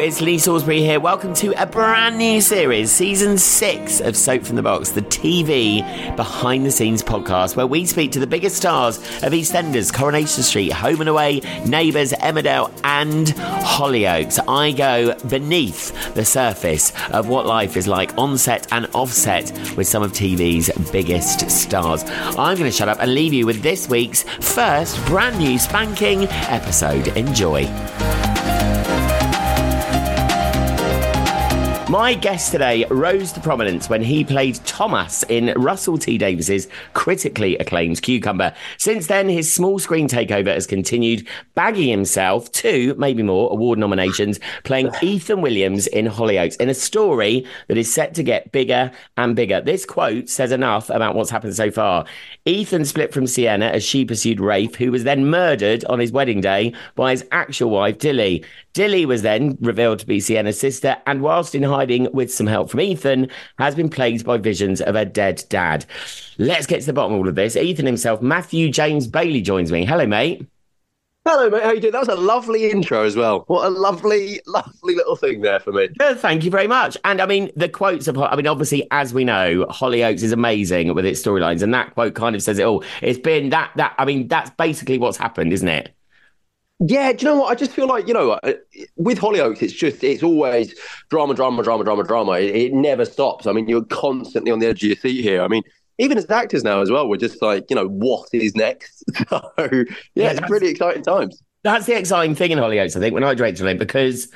It's Lee Salisbury here. Welcome to a brand new series, season six of Soap from the Box, the TV behind the scenes podcast, where we speak to the biggest stars of EastEnders, Coronation Street, Home and Away, Neighbours, Emmerdale, and Hollyoaks. I go beneath the surface of what life is like on set and off set with some of TV's biggest stars. I'm going to shut up and leave you with this week's first brand new spanking episode. Enjoy. My guest today rose to prominence when he played Thomas in Russell T Davies's critically acclaimed Cucumber. Since then, his small screen takeover has continued, bagging himself two, maybe more, award nominations, playing Ethan Williams in Hollyoaks in a story that is set to get bigger and bigger. This quote says enough about what's happened so far. Ethan split from Sienna as she pursued Rafe, who was then murdered on his wedding day by his actual wife, Dilly. Dilly was then revealed to be Sienna's sister, and whilst in hiding with some help from Ethan, has been plagued by visions of her dead dad. Let's get to the bottom of all of this. Ethan himself, Matthew James Bailey, joins me. Hello, mate. Hello, mate. How you doing? That was a lovely intro as well. What a lovely, lovely little thing there for me. Yeah, thank you very much. And I mean, the quotes are, I mean, obviously, as we know, Hollyoaks is amazing with its storylines. And that quote kind of says it all. It's been that, that, I mean, that's basically what's happened, isn't it? Yeah, do you know what? I just feel like you know, uh, with Hollyoaks, it's just it's always drama, drama, drama, drama, drama. It, it, never stops. I mean, you're constantly on the edge of your seat here. I mean, even as actors now as well, we're just like, you know, what is next? So yeah, yeah it's pretty exciting times. That's the exciting thing in Hollyoaks, I think, when I directed it, because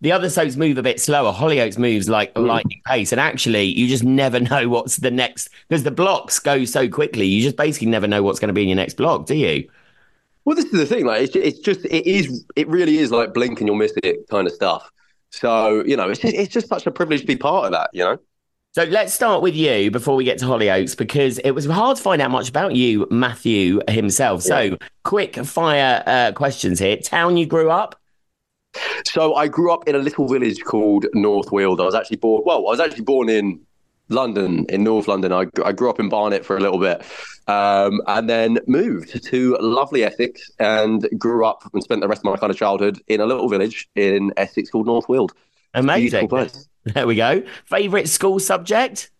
the other soaps move a bit slower. Hollyoaks moves like a mm. lightning pace, and actually, you just never know what's the next because the blocks go so quickly. You just basically never know what's going to be in your next block, do you? Well, this is the thing. Like, it's just, it's just, it is, it really is like blink and you'll miss it kind of stuff. So you know, it's just, it's just such a privilege to be part of that. You know. So let's start with you before we get to Hollyoaks because it was hard to find out much about you, Matthew himself. So yeah. quick fire uh, questions here. Town you grew up? So I grew up in a little village called North Weald. I was actually born. Well, I was actually born in London, in North London. I, I grew up in Barnet for a little bit, um, and then moved to lovely Essex and grew up and spent the rest of my kind of childhood in a little village in Essex called North Weald. Amazing. There we go. Favorite school subject?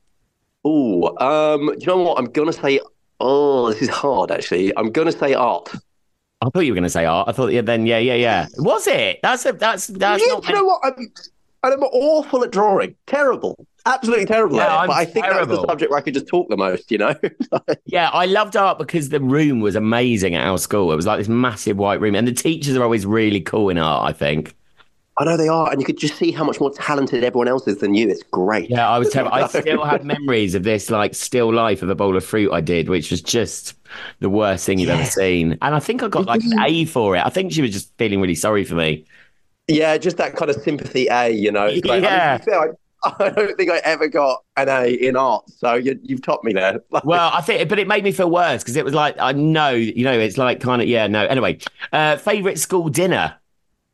Oh, um, do you know what? I'm gonna say. Oh, this is hard. Actually, I'm gonna say art. I thought you were going to say art. I thought, yeah, then, yeah, yeah, yeah. Was it? That's a, that's that's. Yeah, you know what? I'm, I'm awful at drawing. Terrible. Absolutely terrible. Yeah, but I think terrible. that was the subject where I could just talk the most, you know? yeah, I loved art because the room was amazing at our school. It was like this massive white room, and the teachers are always really cool in art, I think. I know they are, and you could just see how much more talented everyone else is than you. It's great. Yeah, I was terrible. I still have memories of this like still life of a bowl of fruit I did, which was just the worst thing you've yeah. ever seen. And I think I got like an A mm-hmm. for it. I think she was just feeling really sorry for me. Yeah, just that kind of sympathy A, you know. Like, yeah. I, mean, I don't think I ever got an A in art, so you, have topped me there. well, I think, but it made me feel worse because it was like I know, you know, it's like kind of yeah, no. Anyway, uh, favorite school dinner.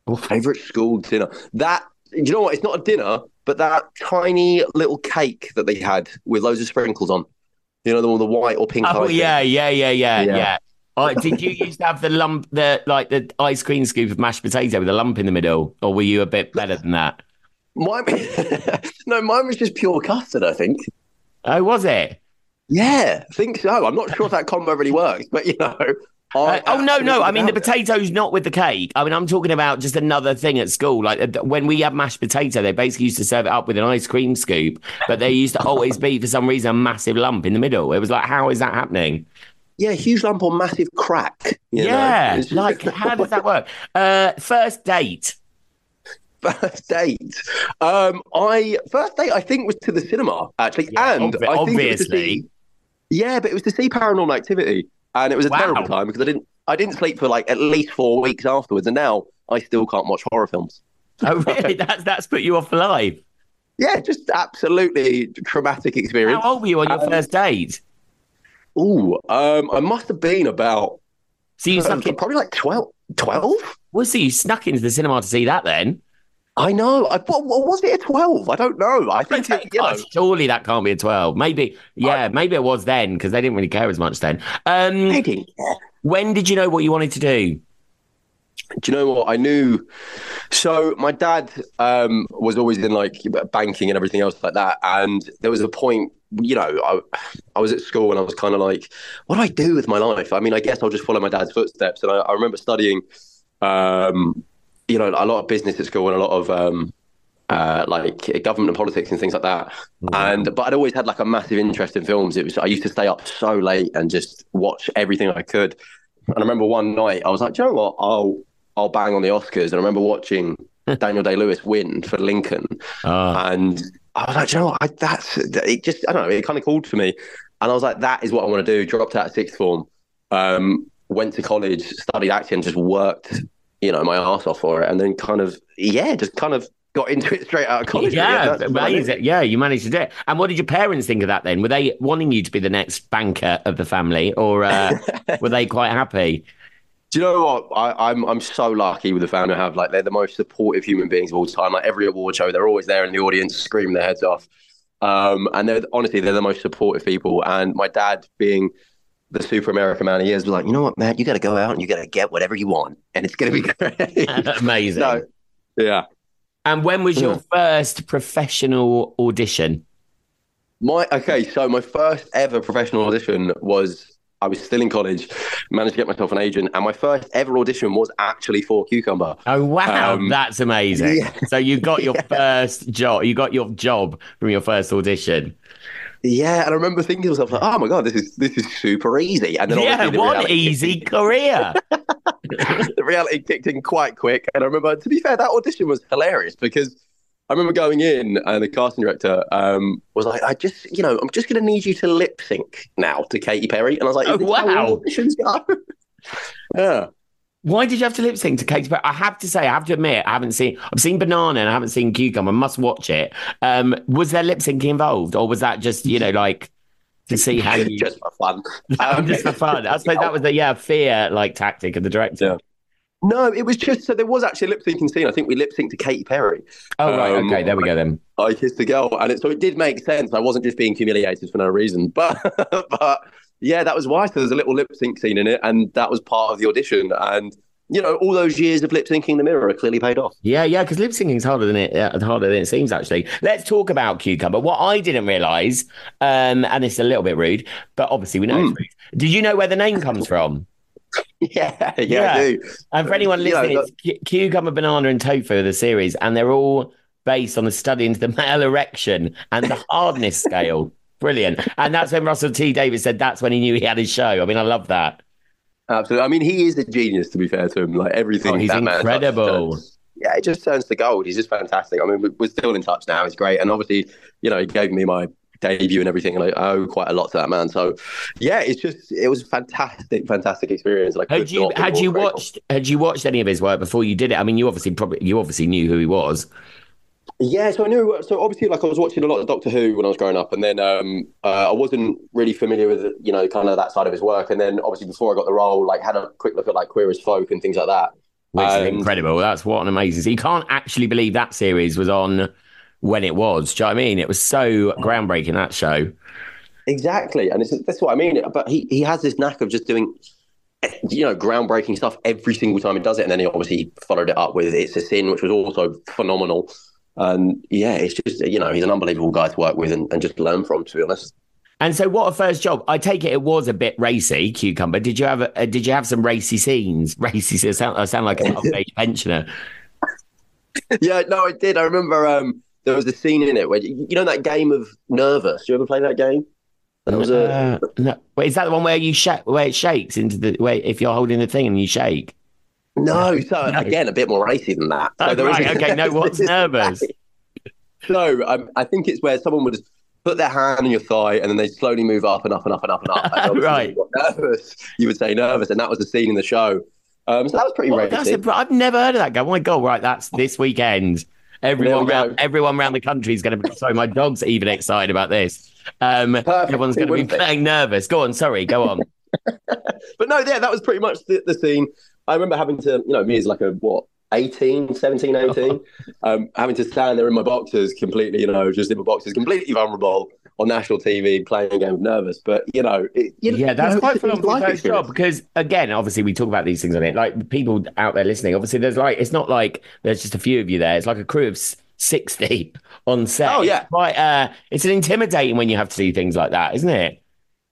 Oh, favorite school dinner. That you know what? It's not a dinner, but that tiny little cake that they had with loads of sprinkles on. You know, the one the white or pink. Oh yeah, yeah, yeah, yeah, yeah, yeah. Oh, did you used to have the lump, the like the ice cream scoop of mashed potato with a lump in the middle, or were you a bit better than that? Mine, no, mine was just pure custard. I think. Oh, was it? Yeah, I think so. I'm not sure if that combo really works, but you know, Uh, oh no, no! I mean the potato's not with the cake. I mean I'm talking about just another thing at school. Like uh, when we have mashed potato, they basically used to serve it up with an ice cream scoop, but there used to always be for some reason a massive lump in the middle. It was like, how is that happening? Yeah, huge lump or massive crack. you know? yeah, It's like how does that work? Uh, first date. First date. Um, I first date I think was to the cinema actually, Yeah, and obvi- I think it was to obviously. see, yeah, but it was to see Paranormal Activity, and it was a Wow. terrible time because I didn't I didn't sleep for like at least four weeks afterwards, and now I still can't watch horror films. Oh really? that's that's put you off for life. Yeah, just absolutely traumatic experience. How old were you on your Um, first date? Ooh, um, I must have been about So you uh, snuck in, probably like 12. 12? well, so you snuck into the cinema to see that then? I know. I, what, what was it a 12? I don't know. I think, it, you know, surely that can't be a 12. Maybe, yeah, maybe it was then because they didn't really care as much then. Um, I didn't care. when did you know what you wanted to do? Do you know what? I knew. So my dad um, was always in like banking and everything else like that. And there was a point, you know, I, I was at school and I was kind of like, what do I do with my life? I mean, I guess I'll just follow my dad's footsteps. And I, I remember studying, um, you know, a lot of business at school and a lot of um, uh, like government and politics and things like that. And but I'd always had like a massive interest in films. It was I used to stay up so late and just watch everything I could. And I remember one night I was like, Do you know what? I'll I'll bang on the Oscars. And I remember watching Daniel Day Lewis win for Lincoln, Ah, and I was like, Do you know what? I, that's it. Just I don't know. It kind of called for me, and I was like, That is what I want to do. Dropped out of sixth form, um, went to college, studied acting, just worked, you know, my ass off for it, and then kind of yeah, just kind of got into it straight out of college. yeah, That's what I amazing. Yeah, you managed to do it. And what did your parents think of that then? Were they wanting you to be the next banker of the family or uh, were they quite happy? Do you know what? I, I'm I'm so lucky with the family I have. Like they're the most supportive human beings of all time. Like every award show, they're always there in the audience, screaming their heads off. Um, and they're honestly they're the most supportive people. And my dad, being the super American man he is, be like, you know what, Matt, you got to go out and you got to get whatever you want, and it's gonna be great. Amazing. no, yeah. And when was your first professional audition? My okay, so my first ever professional audition was I was still in college, managed to get myself an agent, and my first ever audition was actually for Cucumber. Oh wow, Um, that's amazing! yeah. So you got your first job. You got your job from your first audition. Yeah, and I remember thinking to myself like, "Oh my god, this is this is super easy." And then Yeah, the one easy career. the reality kicked in quite quick. And I remember, to be fair, that audition was hilarious because I remember going in and the casting director um, was like, "I just, you know, I'm just going to need you to lip sync now to Katy Perry." And I was like, Oh, "Is this how wow. auditions go?" yeah. Why did you have to lip sync to Katy Perry? I have to say, I have to admit, I haven't seen. I've seen Banana and I haven't seen Cucumber. I must watch it. Um, was there lip syncing involved, or was that just you know like to see how you just for fun. um, just for fun? I suppose that was the yeah fear like tactic of the director. Yeah. No, it was just so there was actually a lip syncing scene. I think we lip synced to Katy Perry. Oh right, Um, okay, there we go then. I kissed the girl, and it, so it did make sense. I wasn't just being humiliated for no reason, but but yeah, that was why. So there's a little lip sync scene in it, and that was part of the audition. And you know, all those years of lip syncing the mirror clearly paid off. Yeah, yeah, because lip syncing is harder than it uh, harder than it seems. Actually, let's talk about cucumber. What I didn't realize, um, and it's a little bit rude, but obviously we know Hmm. it's rude. Did you know where the name comes from? Yeah, yeah, Yeah. I do. And for anyone listening, that- it's cucumber, banana, and tofu, the series, and they're all based on the study into the male erection and the hardness scale. Brilliant. And that's when Russell T Davies said that's when he knew he had his show. I mean, I love that. Absolutely. I mean, he is a genius. To be fair to him, like everything. Oh, he's incredible. turns- yeah, it just turns to gold. He's just fantastic. I mean, we- we're still in touch now. He's great, and obviously, you know, he gave me my debut and everything, and I owe quite a lot to that man. So, yeah, it's just it was a fantastic, fantastic experience. Like, Had you had you watched had you watched any of his work before you did it? I mean, you obviously probably you obviously knew who he was. Yeah, so I knew. So obviously, like I was watching a lot of Doctor Who when I was growing up, and then um, uh, I wasn't really familiar with you know kind of that side of his work. And then obviously before I got the role, like had a quick look at like Queer as Folk and things like that. Which is incredible. That's what an amazing. You can't actually believe that series was on when it was. Do you know what I mean? It was so groundbreaking that show. Exactly, and it's, that's what I mean. But he he has this knack of just doing, you know, groundbreaking stuff every single time he does it, and then he obviously followed it up with "It's a Sin," which was also phenomenal. And yeah, it's just you know he's an unbelievable guy to work with and, and just learn from. To be honest, And so, what a first job! I take it it was a bit racy, cucumber. Did you have a, uh, did you have some racy scenes? Racy, I sound, I sound like a age pensioner. yeah, no, I did. I remember um, there was a scene in it where you know that game of Nervous. Do you ever play that game? That was a uh, no. Wait, is that the one where you sh- where it shakes into the where if you're holding the thing and you shake? No, so no. again, a bit more racy than that. So oh, right, okay, no, what's nervous? no, um, I think it's where someone would put their hand on your thigh and then they slowly move up and up and up and up and up. And right. nervous, you would say nervous, and that was the scene in the show. Um, so that was pretty well, racy. A, I've never heard of that guy. Oh my god! Right, that's this weekend. Everyone around, everyone around the country is going to be. Sorry, my dog's even excited about this. Um, everyone's going to be playing nervous. Go on, sorry, go on. but no, yeah, that was pretty much the, the scene. I remember having to, you know, me as like a what 18, 17, 18, um, having to stand there in my boxers completely, you know, just in my boxers, completely vulnerable on national TV playing a game of nervous. But, you know, it, you yeah, that's quite quite phenomenal job because, again, obviously, we talk about these things on it. Like people out there listening, obviously, there's like, it's not like there's just a few of you there. It's like a crew of 60 on set. Oh, yeah. It's, quite, uh, it's an intimidating when you have to do things like that, isn't it?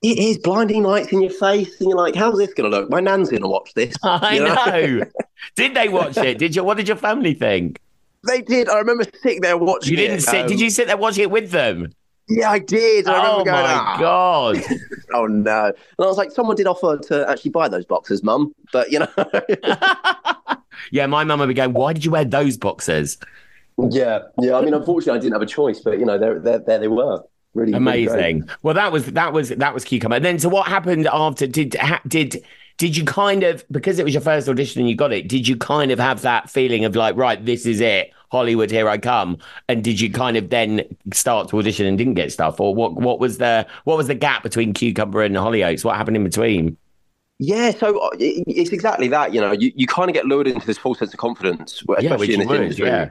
It is blinding lights in your face, and you're like, "How's this going to look?" My nan's going to watch this. I know. know. did they watch it? Did you? What did your family think? They did. I remember sitting there watching. You didn't it. sit. Um, did you sit there watching it with them? Yeah, I did. I oh going, my ah. god! oh no! And I was like, someone did offer to actually buy those boxes, Mum, but you know. yeah, my mum would be going, "Why did you wear those boxes?" Yeah, yeah. I mean, unfortunately, I didn't have a choice, but you know, there, there, there they were. Really amazing. Well, that was that was that was cucumber. And then, so what happened after? Did did did you kind of because it was your first audition and you got it? Did you kind of have that feeling of like, right, this is it, Hollywood, here I come? And did you kind of then start to audition and didn't get stuff, or what? What was the what was the gap between cucumber and Hollyoaks? What happened in between? Yeah, so uh, it's exactly that. You know, you, you kind of get lured into this false sense of confidence, especially yeah, in this would, industry. Yeah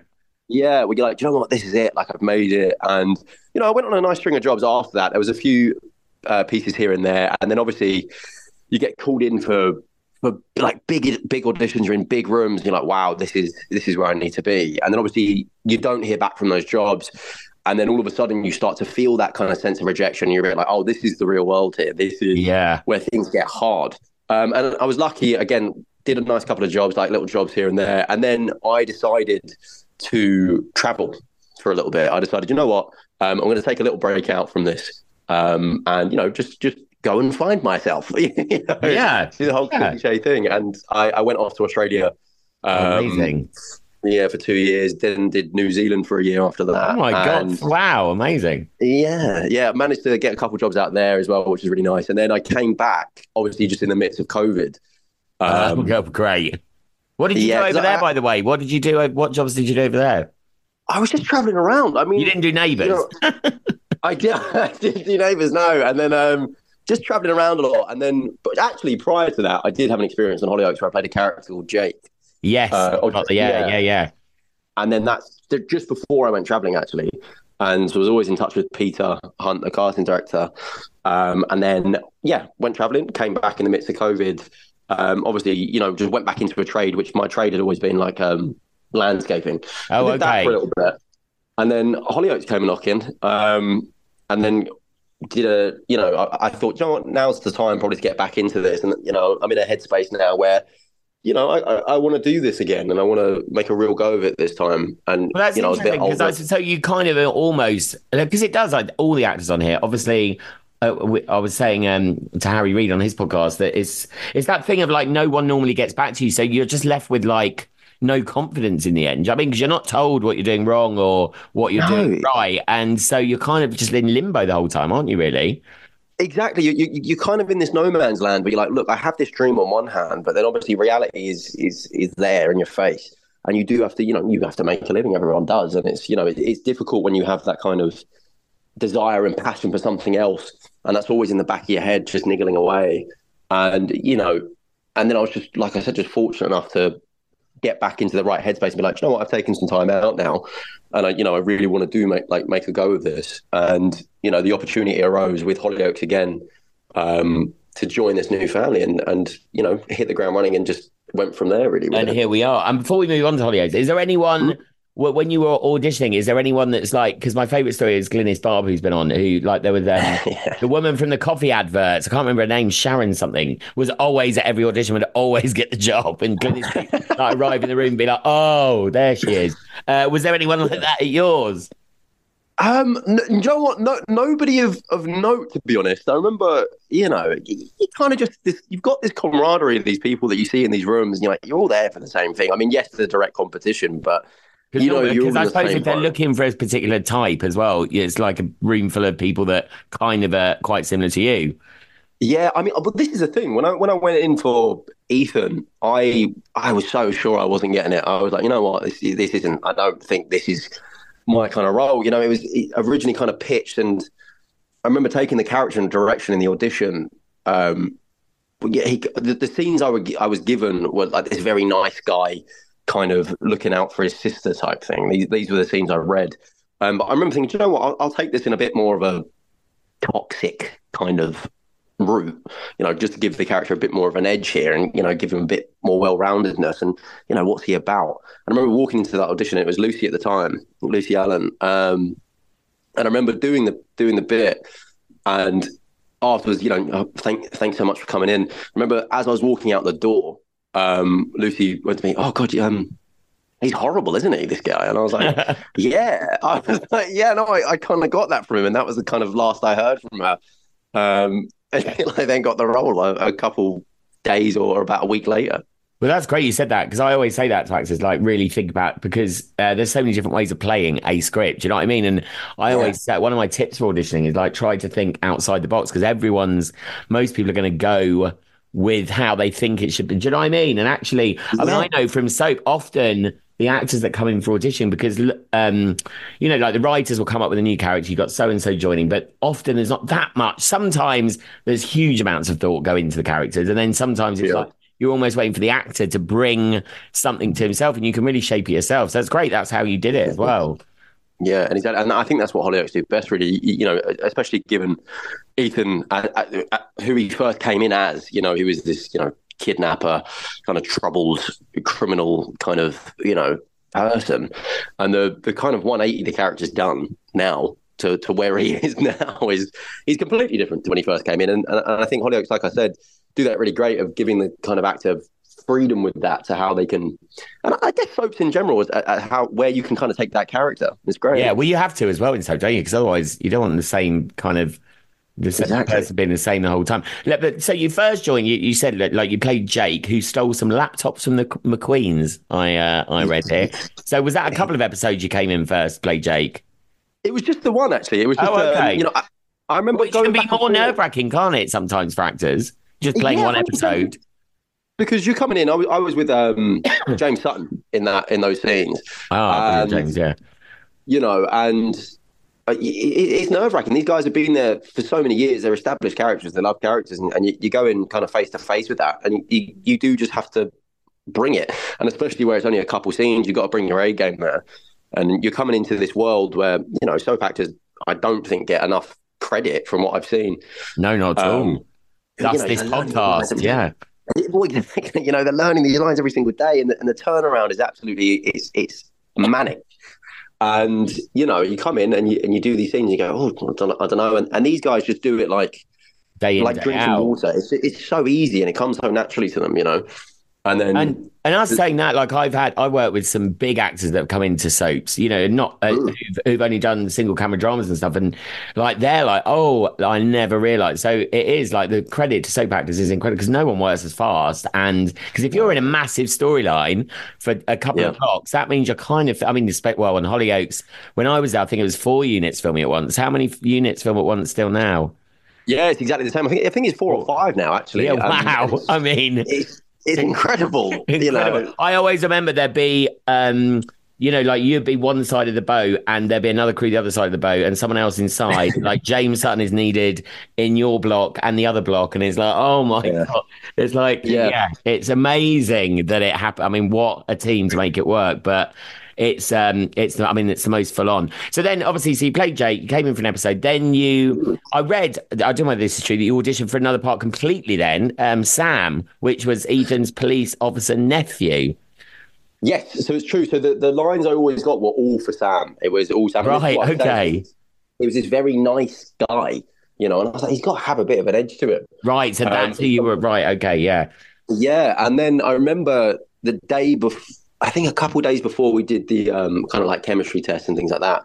yeah, we are like, you know what, this is it. Like I've made it, and you know, I went on a nice string of jobs after that. There was a few uh, pieces here and there, and then obviously you get called in for for like big big auditions. You're in big rooms. And you're like, wow, this is this is where I need to be. And then obviously you don't hear back from those jobs. And then all of a sudden you start to feel that kind of sense of rejection. You're like, oh, this is the real world here. This is yeah. where things get hard. Um, and I was lucky again, did a nice couple of jobs, like little jobs here and there. And then I decided to travel for a little bit. I decided, you know what, um, I'm going to take a little break out from this, um, and you know, just just go and find myself. you know, yeah, do the whole yeah. cliche thing. And I, I, went off to Australia. Um, amazing. Yeah, for two years. Then did New Zealand for a year after that. Oh my and, god! Wow, amazing. Yeah, yeah. Managed to get a couple jobs out there as well, which is really nice. And then I came back, obviously, just in the midst of COVID. Um, oh, great. What did you yeah, do over there, I, by the way? What did you do? What jobs did you do over there? I was just traveling around. I mean, you didn't do neighbours. You know, I did. I did do neighbours. No, and then um, just traveling around a lot. And then, but actually, prior to that, I did have an experience on Hollyoaks where I played a character called Jake. Yes. Uh, yeah, yeah, yeah, yeah. And then that's just before I went traveling, actually. And so I was always in touch with Peter Hunt, the casting director. Um, and then, yeah, went traveling, came back in the midst of COVID um, obviously, you know, just went back into a trade, which my trade had always been like um, landscaping. Oh, okay. That for a little bit, and then Hollyoaks came knocking, um, and then did a, you know, I, I, thought, you know what, now's the time probably to get back into this, and you know, I'm in a headspace now where. You know, I, I, I want to do this again, and I want to make a real go of it this time. And well, that's you know, interesting because so you kind of almost because it does like all the actors on here. Obviously, uh, I was saying um, to Harry Reid on his podcast that it's it's that thing of like no one normally gets back to you, so you're just left with like no confidence in the end. I mean, because you're not told what you're doing wrong or what you're no. doing right, and so you're kind of just in limbo the whole time, aren't you? Really? Exactly. You, you, you're kind of in this no man's land where you're like, look, I have this dream on one hand, but then obviously reality is is is there in your face, and you do have to, you know, you have to make a living. Everyone does, and it's you know, it, it's difficult when you have that kind of desire and passion for something else and that's always in the back of your head, just niggling away. And you know, and then I was just like I said, just fortunate enough to get back into the right headspace and be like, you know what, I've taken some time out now, and I, you know, I really want to do make like make a go of this. And you know, the opportunity arose with Hollyoaks again um, to join this new family and and you know hit the ground running and just went from there really. And it. here we are. And before we move on to Hollyoaks, is there anyone? Mm-hmm wh- when you were auditioning, is there anyone that's like? Because my favorite story is Glynis Barber, who's been on, who like there was um, the woman from the coffee adverts. I can't remember her name. Sharon something was always at every audition would always get the job, and Glynis would, like arrive in the room and be like, "Oh, there she is." Uh, was there anyone like that at yours? Um, n- you know what? No, nobody of, of note, to be honest. I remember, you know, you, you kind of just this. You've got this camaraderie of these people that you see in these rooms, and you're like, you're all there for the same thing. I mean, yes, there's a direct competition, but you know, because I suppose same if they're boat. looking for a particular type as well, it's like a room full of people that kind of are quite similar to you. Yeah, I mean, but this is the thing. When I when I went in for Ethan, I I was so sure I wasn't getting it. I was like, you know what, this this isn't. I don't think this is my kind of role. You know, it was originally kind of pitched, and I remember taking the character and direction in the audition. Um, yeah, he, the, the scenes I were I was given were like this very nice guy, kind of looking out for his sister type thing. These these were the scenes I read. Um, but I remember thinking, "Do you know what, I'll, I'll take this in a bit more of a toxic kind of route, you know, just to give the character a bit more of an edge here and, you know, give him a bit more well roundedness and, you know, what's he about? And I remember walking into that audition, it was Lucy at the time, Lucy Allan. Um, and I remember doing the doing the bit and afterwards, you know, oh, thank thanks so much for coming in. Remember as I was walking out the door, um, Lucy went to me, Oh god, um, he's horrible, isn't he, this guy? And I was like, Yeah. I was like, yeah, no, I, I kind of got that from him, and that was the kind of last I heard from her. Um, and I then got the role a, a couple days or about a week later. Well, that's great you said that because I always say that to actors, like really think about because uh, there's so many different ways of playing a script. You know what I mean? And I always say one of my tips for auditioning is like try to think outside the box because everyone's most people are going to go with how they think it should be. Do you know what I mean? And actually, I mean, I know from soap often the actors that come in for audition because um you know like the writers will come up with a new character you've got so and so joining but often there's not that much sometimes there's huge amounts of thought go into the characters and then sometimes it's Yeah. like you're almost waiting for the actor to bring something to himself and you can really shape it yourself so that's great that's how you did it as well Yeah, and exactly, and I think that's what Hollyoaks do best, really. You know, especially given Ethan, uh, uh, uh, who he first came in as. You know, he was this, you know, kidnapper, kind of troubled criminal kind of, you know, person, and the the kind of 180 the character's done now. To, to where he is now is he's completely different to when he first came in, and, and, and I think Hollyoaks, like I said, do that really great of giving the kind of actor freedom with that to how they can, and I guess soaps in general is at, at how where you can kind of take that character. It's great. yeah well you have to as well in soap don't you because otherwise you don't want the same kind of the same Exactly. person being the same the whole time but so you first joined you, you said like, you played Jake who stole some laptops from the McQueens I uh, I read here so was that a couple of episodes you came in first play Jake It was just the one, actually. It was just, Oh, okay. um, you know, I, I remember Which going can be more nerve wracking, can't it? Sometimes for actors, just playing Yeah, one 100%. episode. Because you're coming in. I was, I was with um, James Sutton in that in those scenes, Oh, James, yeah. you know, and uh, it, it- it's nerve wracking. These guys have been there for so many years. They're established characters. They love characters, and, and you, you go in kind of face to face with that, and you, you do just have to bring it. And especially where it's only a couple scenes, you've got to bring your A game there. And you're coming into this world where you know soap actors. I don't think get enough credit from what I've seen. No, not at Um, all. you That's know, this they're learning these lines podcast. Yeah. You know, they're learning these lines every single day, and the, and the turnaround is absolutely it's it's manic. And you know, you come in and you and you do these things, you go, oh, I don't, I don't know, and, and these guys just do it like Day in, like day drinking out. water. It's it's so easy and it comes so naturally to them, you know. And then And and us saying that, like I've had, I work with some big actors that have come into soaps, you know, not uh, who've, who've only done single camera dramas and stuff, and like they're like, oh, I never realized. So it is like the credit to soap actors is incredible because no one works as fast, and because if you're in a massive storyline for a couple of blocks, that means you're kind of, I mean, you spec well on Hollyoaks. When I was there, I think it was four units filming at once. How many units film at once still now? yeah, it's exactly the same. I think I think it's four or five now, actually. Yeah, Um, wow. I mean, it's, it's incredible, you Incredible. know. I always remember there'd be, um, you know, like you'd be one side of the boat and there'd be another crew the other side of the boat and someone else inside. like James Sutton is needed in your block and the other block. And it's like, oh my Yeah. God. It's like, yeah. Yeah. it's amazing that it happened. I mean, what a team to make it work. But it's, um, it's, I mean, it's the most full on. So then obviously, so you played Jake, you came in for an episode. Then you, I read, I don't know whether this is true, that you auditioned for another part completely then, um, Sam, which was Ethan's police officer nephew. Yes, so it's true. So the, the lines I always got were all for Sam. It was all Sam. Right, okay. It was this very nice guy, you know, and I was like, he's got to have a bit of an edge to him. Right, so that's um, who you were. Right, okay, yeah. Yeah, and then I remember the day before, I think a couple days before we did the um, kind of like chemistry test and things like that,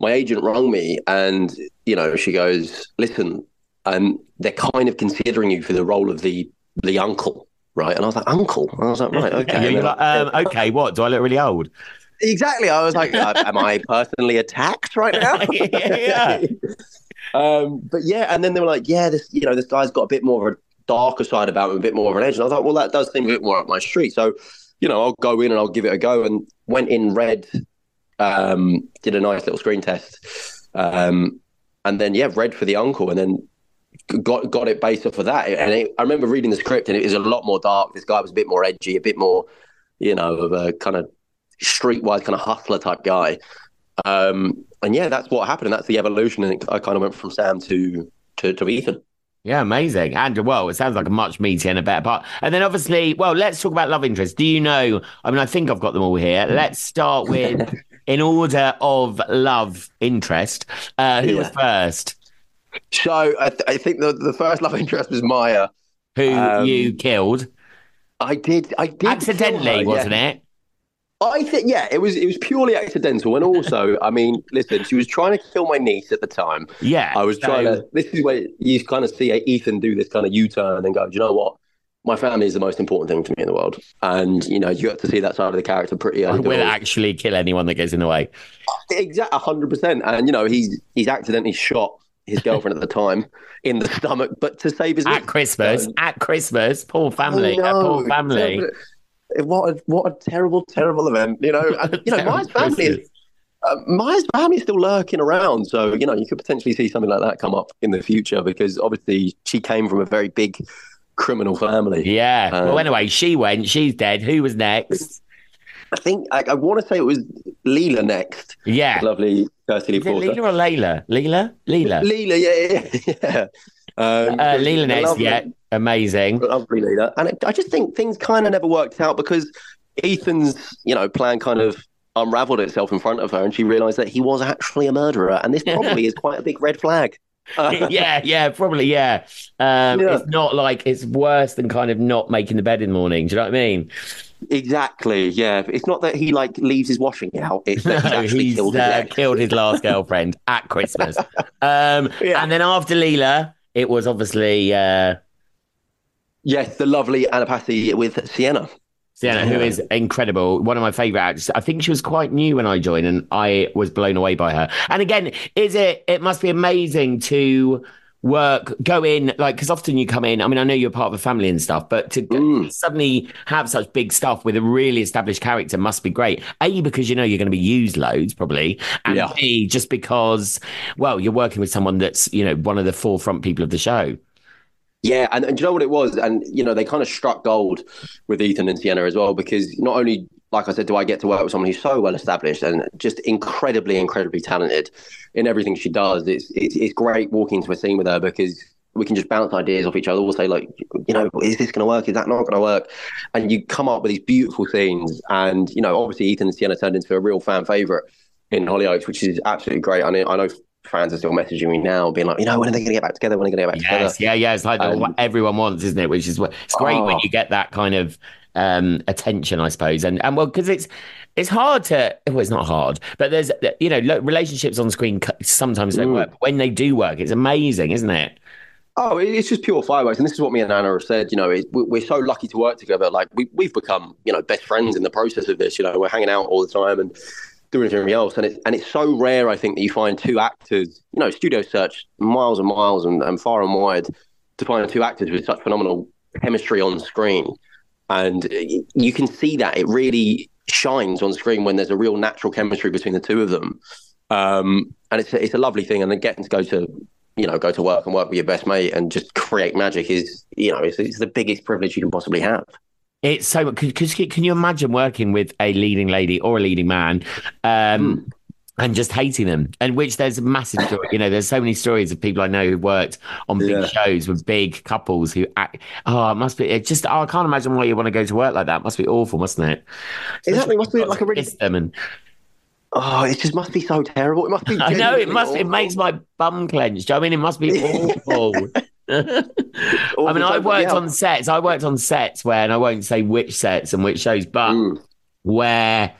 my agent rang me and, you know, she goes, listen, um, they're kind of considering you for the role of the the uncle, right? And I was like, uncle? And I was like, right, okay. yeah, like, um, okay, what? Do I look really old? Exactly. I was like, uh, am I personally attacked right now? yeah. um, but yeah, and then they were like, yeah, this, you know, this guy's got a bit more of a darker side about him, a bit more of an edge. And I thought, well, that does seem a bit more up my street. So, you know, I'll go in and I'll give it a go. And went in red, um, did a nice little screen test. Um, and then, yeah, read for the uncle. And then got got it based off of that. And it, I remember reading the script, and it was a lot more dark. This guy was a bit more edgy, a bit more, you know, of a kind of streetwise kind of hustler type guy. Um, and yeah, that's what happened, and that's the evolution. And I kind of went from Sam to to, to Ethan. Yeah, amazing. And well, it sounds like a much meatier and a better part. And then obviously, well, let's talk about love interest. Do you know? I mean, I think I've got them all here. Let's start with in order of love interest. Uh, who yeah. was first? So I, th- I, think the, the first love interest was Maya, who um, you killed. I did. I did accidentally, her, wasn't yeah. it? I think yeah, it was it was purely accidental, and also, I mean, listen, she was trying to kill my niece at the time. Yeah, I was so... trying to. This is where you kind of see Ethan do this kind of U turn and go, do you know what? My family is the most important thing to me in the world, and you know, you have to see that side of the character pretty. I will actually kill anyone that gets in the way. Exactly, hundred percent, and you know, he's he's accidentally shot his girlfriend at the time in the stomach, but to save his at Christmas, um, at Christmas, poor family, uh, poor family. What a what a terrible, terrible event, you know. And, you know, my family. Uh, Maya's family is still lurking around, so you know you could potentially see something like that come up in the future because obviously she came from a very big criminal family. Yeah. Um, well, anyway, she went. She's dead. Who was next? I think I, I want to say it was Leela next. Yeah, lovely Kirsty Porter. Leela or Layla? Leela, Leela, Leela. Yeah, yeah, yeah. Um, uh, Leela next, yeah, amazing. Lovely Leela, and it, I just think things kind of never worked out because Ethan's, you know, plan kind of unraveled itself in front of her, and she realised that he was actually a murderer, and this probably is quite a big red flag. yeah, yeah, probably, yeah. Um, yeah. It's not like it's worse than kind of not making the bed in the morning. Do you know what I mean? Exactly. Yeah. It's not that he like leaves his washing out. It's that no, he's, he's killed, uh, his killed, his last girlfriend at Christmas. Um, yeah. And then after Leela, it was obviously. Uh, yes, the lovely Anna Passey with Sienna. Sienna, who is incredible, one of my favorite actors. I think she was quite new when I joined, and I was blown away by her. And again, is it? It must be amazing to work, go in, like, because often you come in, I mean, I know you're part of a family and stuff, but to mm. suddenly have such big stuff with a really established character must be great. A, because you know you're going to be used loads probably. And yeah. B, just because, well, you're working with someone that's, you know, one of the forefront people of the show. Yeah, and, and you know what it was? And you know, they kind of struck gold with Ethan and Sienna as well, because not only, like I said, do I get to work with someone who's so well established and just incredibly, incredibly talented in everything she does. It's it's, it's great walking into a scene with her because we can just bounce ideas off each other. We'll say like, you know, is this going to work? Is that not going to work? And you come up with these beautiful scenes. And you know, obviously, Ethan and Sienna turned into a real fan favorite in Hollyoaks, which is absolutely great. I know, I know fans are still messaging me now, being like, you know, when are they going to get back together? When are they going to get back yes, together? Yeah, yeah, it's like um, what everyone wants, isn't it? Which is what it's great oh. when you get that kind of um, attention, I suppose. And and well, because it's it's hard to well, it's not hard, but there's you know relationships on screen sometimes don't mm. work. But when they do work, it's amazing, isn't it? Oh, it's just pure fireworks, and this is what me and Anna have said. You know, we're so lucky to work together. Like we, we've become, you know, best friends in the process of this. You know, we're hanging out all the time, and doing everything else. And it's and it's so rare, I think, that you find two actors. You know, studio search miles and miles and, and far and wide to find two actors with such phenomenal chemistry on screen. And you can see that it really shines on screen when there's a real natural chemistry between the two of them. Um, and it's a, it's a lovely thing. And then getting to go to you know go to work and work with your best mate and just create magic is you know it's, it's the biggest privilege you can possibly have. It's so because can you imagine working with a leading lady or a leading man? Um, mm. and just hating them. And which there's a massive story. You know, there's so many stories of people I know who worked on big Yeah. shows with big couples who act. Oh, it must be. It just. Oh, I can't imagine why you want to go to work like that. It must be awful, mustn't it? Exactly, must be like a really- them and Oh, it just must be so terrible. It must be. I know it must. It makes my bum clench. Do you know I mean? It must be awful. I mean, I worked on sets. I worked on sets where, and I won't say which sets and which shows, but Mm. where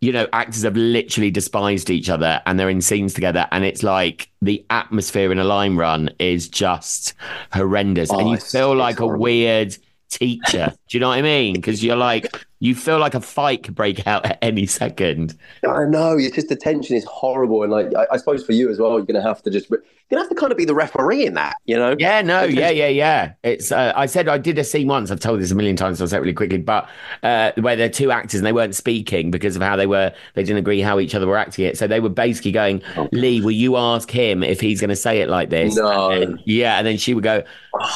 you know actors have literally despised each other and they're in scenes together, and it's like the atmosphere in a line run is just horrendous, Oh, and you feel it's like a weird teacher. Do you know what I mean? Because you're like, you feel like a fight could break out at any second. I know. It's just the tension is horrible, and like I, I suppose for you as well, you're gonna have to just you're gonna have to kind of be the referee in that, you know? Yeah, no, yeah, yeah, yeah. It's. Uh, I said I did a scene once. I've told this a million times. So I'll say it really quickly. But uh, where there are two actors and they weren't speaking because of how they were. They didn't agree how each other were acting it. So they were basically going, "Lee, will you ask him if he's going to say it like this?" No. And then- yeah, and then she would go,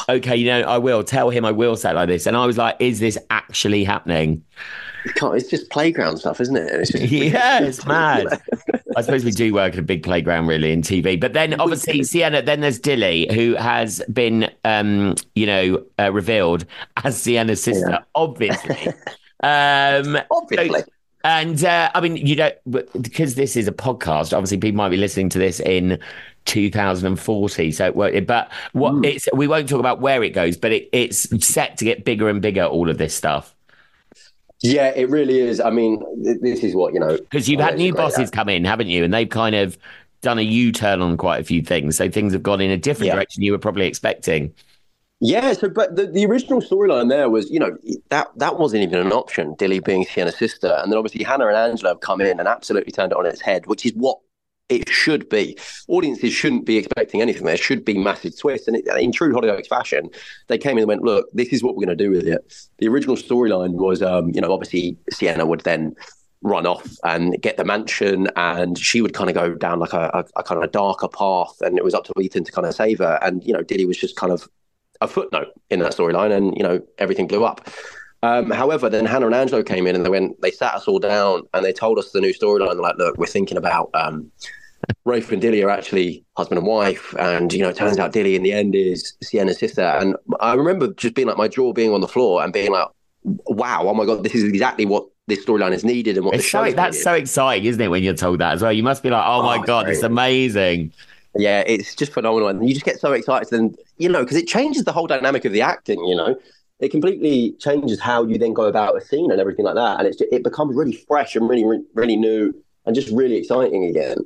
"Okay, you know, I will tell him. I will say it like this." And I was like, "Is this actually happening?" It's just playground stuff, isn't it? It's yeah, it's mad. I suppose we do work at a big playground, really, in TV. But then, obviously, Sienna. Then there's Dilly, who has been, um, you know, uh, revealed as Sienna's sister, Yeah. obviously. um, Obviously. and uh, I mean, you don't because this is a podcast. Obviously, people might be listening to this in 2040. So, it won't- but what Hmm. it's we won't talk about where it goes, but it, it's set to get bigger and bigger. All of this stuff. Yeah, it really is. I mean, this is what you know. Because you've Oh, had new bosses act. come in, haven't you? And they've kind of done a U turn on quite a few things. So things have gone in a different Yeah. direction you were probably expecting. Yeah, so but the, the original storyline there was, you know, that that wasn't even an option, Dilly being Sienna's sister. And then obviously Hannah and Angelo have come in and absolutely turned it on its head, which is what it should be. Audiences shouldn't be expecting anything. There should be massive twists. And it, in true Hollyoaks fashion, they came in and went, look, this is what we're going to do with it. The original storyline was, um, you know, obviously Sienna would then run off and get the mansion and she would kind of go down like a, a, a kind of darker path and it was up to Ethan to kind of save her. And, you know, Dilly was just kind of a footnote in that storyline, and you know everything blew up. Um, however, then Hannah and Angelo came in, and they went, they sat us all down, and they told us the new storyline. Like, look, we're thinking about um, Rafe and Dilly are actually husband and wife, and you know, it turns out Dilly in the end is Sienna's sister. And I remember just being like my jaw being on the floor and being like, wow, oh my god, this is exactly what this storyline is needed and what the It's so, is that's needed. so exciting, isn't it, when you're told that as well? You must be like, oh, my Oh, God, it's amazing. Yeah, it's just phenomenal, and you just get so excited, and you know, because it changes the whole dynamic of the acting. You know, it completely changes how you then go about a scene and everything like that, and it's it becomes really fresh and really really new and just really exciting again,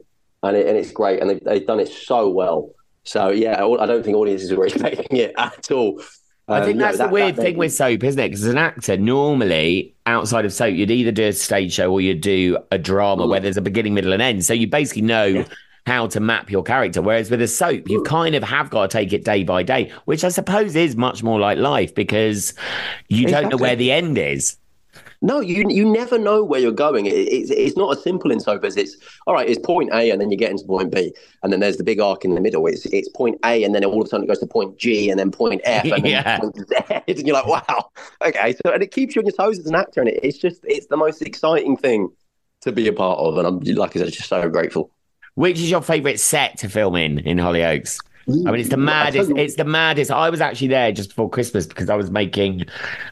and it, and it's great, and they've, they've done it so well. So yeah, I don't think audiences were expecting it at all. I Um, think you know, that's the that- weird that- thing with soap, isn't it? Because as an actor, normally outside of soap, you'd either do a stage show or you'd do a drama where there's a beginning, middle, and end. So you basically know how to map your character. Whereas with a soap, you kind of have got to take it day by day, which I suppose is much more like life because you don't know where the end is. No, you you never know where you're going. It, it's it's not as simple in soap as it's all right. It's point A, and then you get into point B, and then there's the big arc in the middle. It's it's point A, and then all of a sudden it goes to point G, and then point F, and then Yeah. point Z, and you're like, wow, okay. So and it keeps you on your toes as an actor, and it, it's just it's the most exciting thing to be a part of, and I'm like I said, just so grateful. Which is your favourite set to film in in Hollyoaks? I mean, it's the maddest. It's the maddest. I was actually there just before Christmas because I was making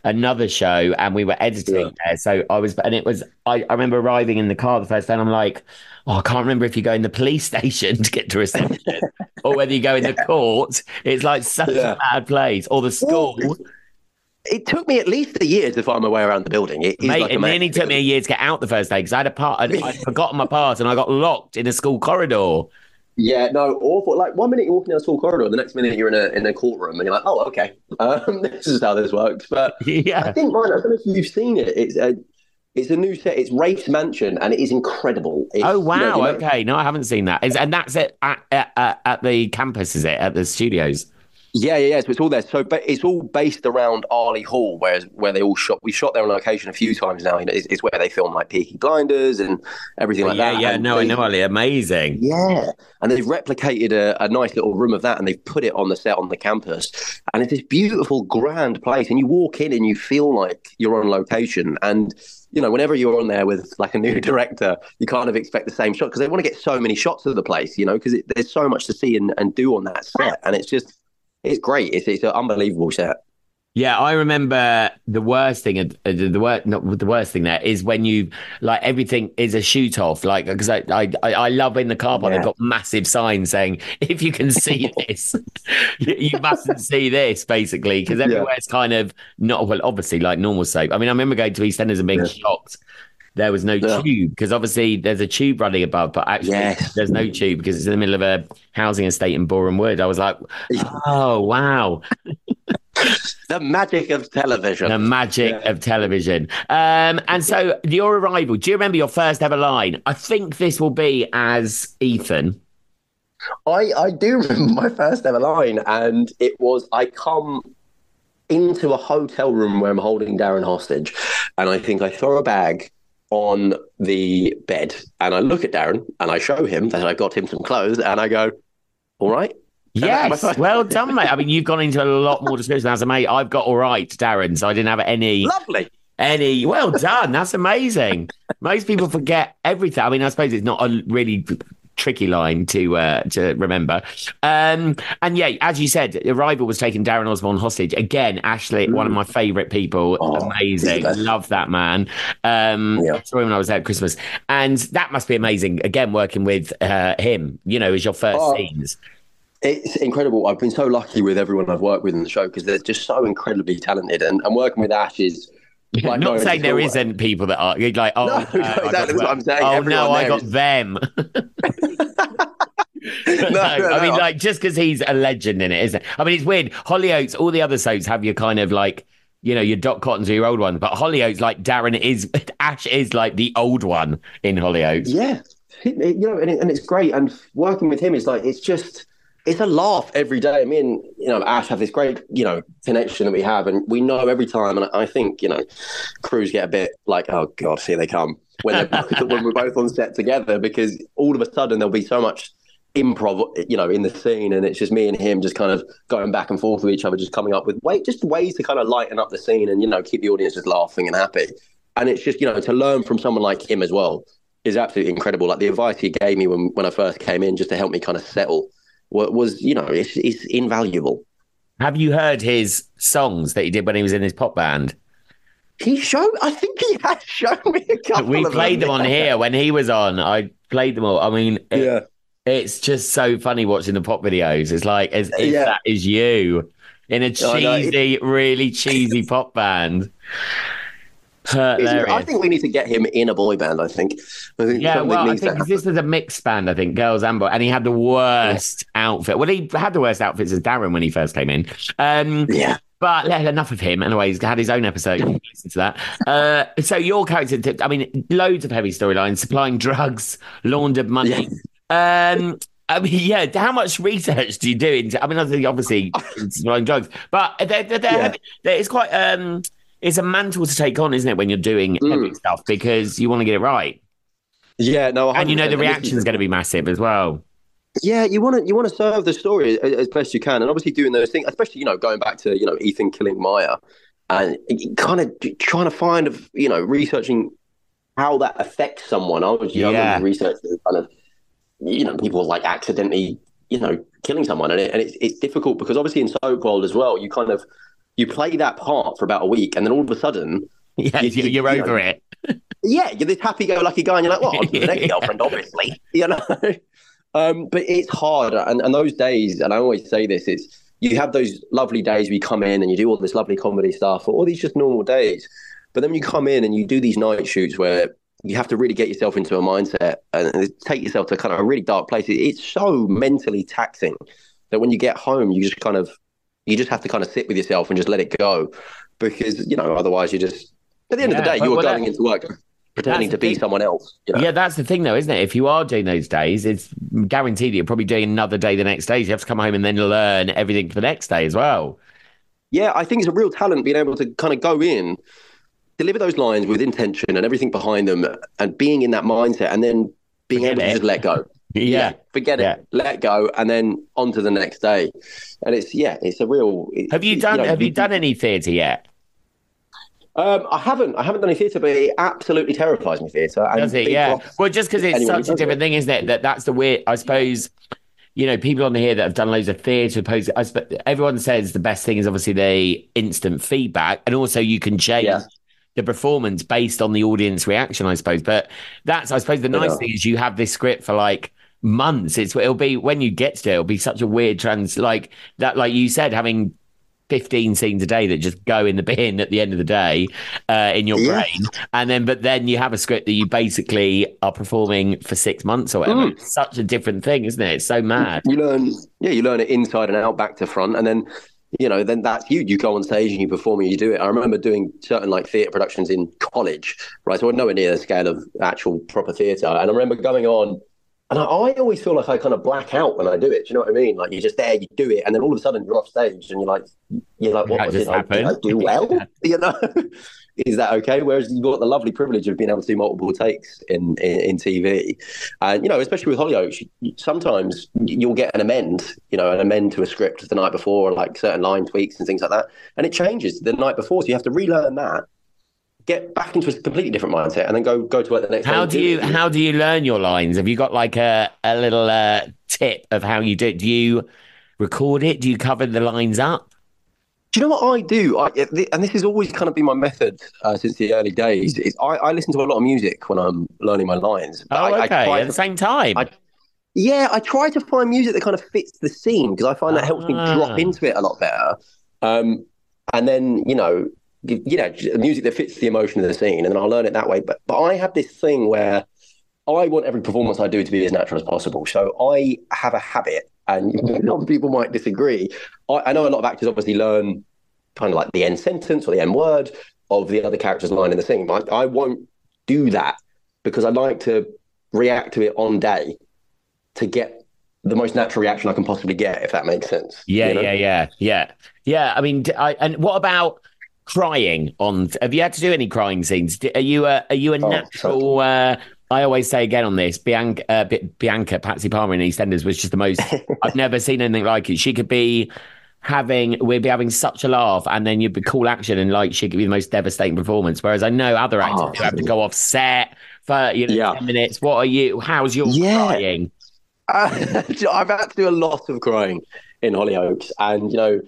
another show and we were editing Yeah. there. So I was, and it was. I, I remember arriving in the car the first day, and I'm like, oh, I can't remember if you go in the police station to get to reception or whether you go in the court. It's like such Yeah. a bad place, or the school. It took me at least a year to find my way around the building. It Mate, like it nearly took me a year to get out the first day because I had a part. I'd, I'd forgotten my pass and I got locked in a school corridor. Yeah, no, awful. Like one minute you're walking down a school corridor, the next minute you're in a in a courtroom, and you're like, oh, okay, um, this is how this works. But yeah, I think mine. I don't know if you've seen it. It's a it's a new set. It's Rafe's Mansion, and it is incredible. It's, Oh you know, wow! okay, no, I haven't seen that. Is and that's it at, at, at, at the campus, is it? At the studios? Yeah, yeah, yeah. So it's all there. So, but it's all based around Arley Hall, where where they all shot. We shot there on location a few times now. You know, it's, it's where they film like Peaky Blinders and everything like yeah, that. yeah. And No, they, I know, Ali. Amazing. Yeah, and they've replicated a, a nice little room of that, and they've put it on the set on the campus, and it's this beautiful, grand place. And you walk in, and you feel like you're on location. And you know, whenever you're on there with like a new director, you kind of expect the same shot because they want to get so many shots of the place. You know, because there's so much to see and, and do on that set, and it's just it's great. It's it's an unbelievable set. Yeah, I remember the worst thing, uh, the, the worst, not the worst thing there is when you like everything is a shoot off. Like, because I, I, I love in the car park, Yeah. they've got massive signs saying, if you can see this, you, mustn't see this, basically, because everywhere's kind of not, well, obviously, like normal soap. I mean, I remember going to EastEnders and being Yeah. shocked. There was no Yeah. tube because obviously there's a tube running above, but actually Yes. there's no tube because it's in the middle of a housing estate in Boreham Wood. I was like, oh wow, The magic of television. the magic of television. Um, and so your arrival, do you remember your first ever line? I think this will be as Ethan. I, I do remember my first ever line, and it was I come into a hotel room where I'm holding Darren hostage, and I think I throw a bag on the bed, and I look at Darren and I show him that I got him some clothes, and I go, "All right." Yes, well done, mate. I mean, you've gone into a lot more description as a mate. I've got all right, Darren, so I didn't have any Lovely. any. Well done. That's amazing. Most people forget everything. I mean, I suppose it's not a really tricky line to uh, to remember. Um, and yeah, as you said, Arrival was taking Darren Osborne hostage again. Ashley, one of my favourite people, Oh, amazing. Love that man. Um, Yeah. I saw him when I was there at Christmas, and that must be amazing. Again, working with uh, him, you know, as your first Oh, scenes. It's incredible. I've been so lucky with everyone I've worked with in the show because they're just so incredibly talented, and, and working with Ash is. Like I'm Not saying there isn't people that are like, oh, No, uh, no, exactly what I'm saying. Oh Everyone no, I got is- them. no, no, I mean, like just because he's a legend in it, isn't it? I mean, it's weird. Hollyoaks, all the other soaps have your kind of like, you know, your Dot Cottons or your old ones, but Hollyoaks, like Darren is, Ash is like the old one in Hollyoaks. Yeah, you know, and, it, and it's great. And working with him is like it's just it's a laugh every day. I mean, you know, Ash have this great you know connection that we have, and we know every time. And I think you know, crews get a bit like, oh god, here they come when they're when we're both on set together because all of a sudden there'll be so much improv, you know, in the scene, and it's just me and him just kind of going back and forth with each other, just coming up with way just ways to kind of lighten up the scene and you know keep the audience just laughing and happy. And it's just you know to learn from someone like him as well is absolutely incredible. Like the advice he gave me when when I first came in, just to help me kind of settle, was, was you know it's, it's invaluable. Have you heard his songs that he did when he was in his pop band? He showed, I think he has shown me a couple. We of played them on here when he was on. I played them all. I mean, it- Yeah, it's just so funny watching the pop videos. It's like as if Yeah. that is you in a know. cheesy, really cheesy pop band. I think we need to get him in a boy band. I think. I think Yeah, well, I think this is a mixed band, I think, girls and boys, and he had the worst outfit. Well, he had the worst outfits as Darren when he first came in. Um, Yeah. but yeah, enough of him. Anyway, he's had his own episode. You can Listen to that. Uh, so your character, I mean, loads of heavy storylines, supplying drugs, laundered money. Um, I mean, yeah. How much research do you do into? I mean, obviously, supplying drugs, but they're, they're, they're Yeah. they're- it's quite. Um, it's a mantle to take on, isn't it, when you're doing heavy Mm. stuff because you want to get it right, Yeah, no, and you know the reaction is going to be massive as well. Yeah, you want to you want to serve the story as, as best you can, and obviously doing those things, especially you know going back to you know Ethan killing Maya, and kind of trying to find you know researching how that affects someone. I was Yeah. researching kind of you know people like accidentally you know killing someone, and, it, and it's it's difficult because obviously in soap world as well, you kind of you play that part for about a week, and then all of a sudden. Yeah, You- you, you- over know, it. yeah, you're this happy-go-lucky guy, and you're like, well, I'm an Yeah. ex-girlfriend, obviously, you know. Um, but it's hard, and, and those days, and I always say this: it's you have those lovely days where you come in and you do all this lovely comedy stuff, or all these just normal days. But then you come in and you do these night shoots where you have to really get yourself into a mindset and take yourself to kind of a really dark place. It's so mentally taxing that when you get home, you just kind of you just have to kind of sit with yourself and just let it go, because you know otherwise you just at the end of the day but- you are well, going that- into work. pretending to be someone else. You know? Yeah, that's the thing, though, isn't it? If you are doing those days, it's guaranteed you're probably doing another day the next day. So you have to come home and then learn everything for the next day as well. Yeah, I think it's a real talent being able to kind of go in, deliver those lines with intention and everything behind them, and being in that mindset, and then being Forget able to just let go. Yeah. forget it, let go, and then on to the next day. And it's yeah, it's a real. it- Have you done? know, have you done any theatre yet? Um, I haven't. I haven't done any theatre, but it absolutely terrifies me. Theatre. Does it? Yeah. Well, just because it's such a different it. thing, isn't it? That that's the weird. I suppose. You know, people on here that have done loads of theatre, sp- everyone says the best thing is obviously the instant feedback, and also you can change Yeah. The performance based on the audience reaction, I suppose. But that's, I suppose, the nice Yeah. thing is you have this script for like months. It's it'll be when you get to it, it'll be such a weird trans, like that, like you said, having. 15 scenes a day that just go in the bin at the end of the day uh, in your Yeah. brain and then but then you have a script that you basically are performing for six months or whatever Mm. such a different thing isn't it it's so mad You learn, yeah, you learn it inside and out, back to front, and then you know, then that's you. You go on stage and you perform and you do it. I remember doing certain like theatre productions in college, right? So I'm nowhere near the scale of actual proper theatre, and I remember going on. And I, I always feel like I kind of black out when I do it. Do you know what I mean? Like you're just there, you do it, and then all of a sudden you're off stage, and you're like, you're like, what That was it? Like, did I do well? You know, is that okay? Whereas you've got the lovely privilege of being able to do multiple takes in in, in TV, and you know, especially with Hollyoaks, sometimes you'll get an amend, you know, an amend to a script the night before, like certain line tweaks and things like that, and it changes the night before, so you have to relearn that, get back into a completely different mindset, and then go go to work the next how do you how do you learn your lines? Have you got like a, a little uh, tip of how you do it? Do you record it? Do you cover the lines up Do you know what I do? I, and this has always kind of been my method uh, since the early days. Is I, I listen to a lot of music when I'm learning my lines. oh I, I okay try at to- the same time I- Yeah, I try to find music that kind of fits the scene because I find that helps me Ah. drop into it a lot better. Um, and then you know, you you know, music that fits the emotion of the scene, and then I'll learn it that way. But but I have this thing where I want every performance I do to be as natural as possible. So I have a habit, and some people might disagree. I, I know a lot of actors obviously learn kind of like the end sentence or the end word of the other character's line in the scene. I, I won't do that because I like to react to it on day to get the most natural reaction I can possibly get, if that makes sense. yeah you know? yeah yeah yeah yeah i mean I, and what about crying on have you had to do any crying scenes are you a are you a Oh, natural uh I always say again on this, Bianca, uh, Bianca Patsy Palmer in EastEnders was just the most. I've never seen anything like it. She could be having, we'd be having such a laugh, and then you'd be cool action, and like she could be the most devastating performance. Whereas I know other actors Oh. who have to go off set for you know Yeah. ten minutes. What are you? How's your Yeah. crying? Uh, I've had to do a lot of crying in Hollyoaks, and you know,